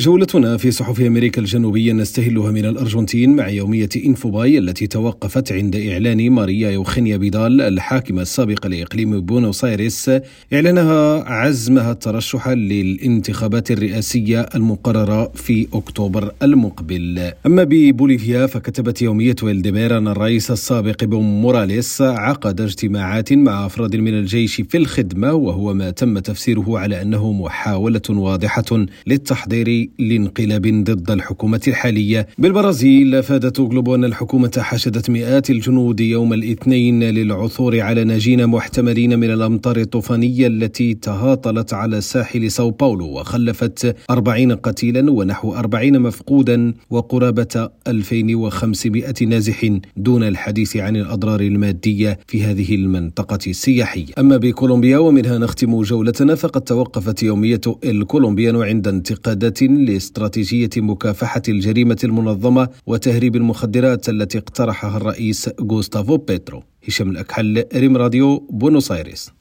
جولتنا في صحف أمريكا الجنوبية نستهلها من الأرجنتين مع يومية إنفوباي التي توقفت عند إعلان ماريا يوخينيا بيدال الحاكمة السابقة لإقليم بونوس آيرس إعلانها عزمها الترشح للانتخابات الرئاسية المقررة في أكتوبر المقبل. أما ببوليفيا فكتبت يومية إل ديبير أن الرئيس السابق إيفو موراليس عقد اجتماعات مع أفراد من الجيش في الخدمة وهو ما تم تفسيره على أنه محاولة واضحة للتحضير لانقلاب ضد الحكومة الحالية. بالبرازيل أفادت غلوبو أن الحكومة حشدت مئات الجنود يوم الاثنين للعثور على ناجين محتملين من الأمطار الطوفانية التي تهاطلت على ساحل ساو باولو وخلفت أربعين قتيلا ونحو أربعين مفقودا وقرابة 2500 نازح دون الحديث عن الأضرار المادية في هذه المنطقة السياحية. أما بكولومبيا ومنها نختم جولتنا فقد توقفت يومية إل كولومبيانو عند انتقادات لاستراتيجية مكافحة الجريمة المنظمة وتهريب المخدرات التي اقترحها الرئيس غوستافو بيترو. هشام الأكحل ريم راديو بونوس آيرس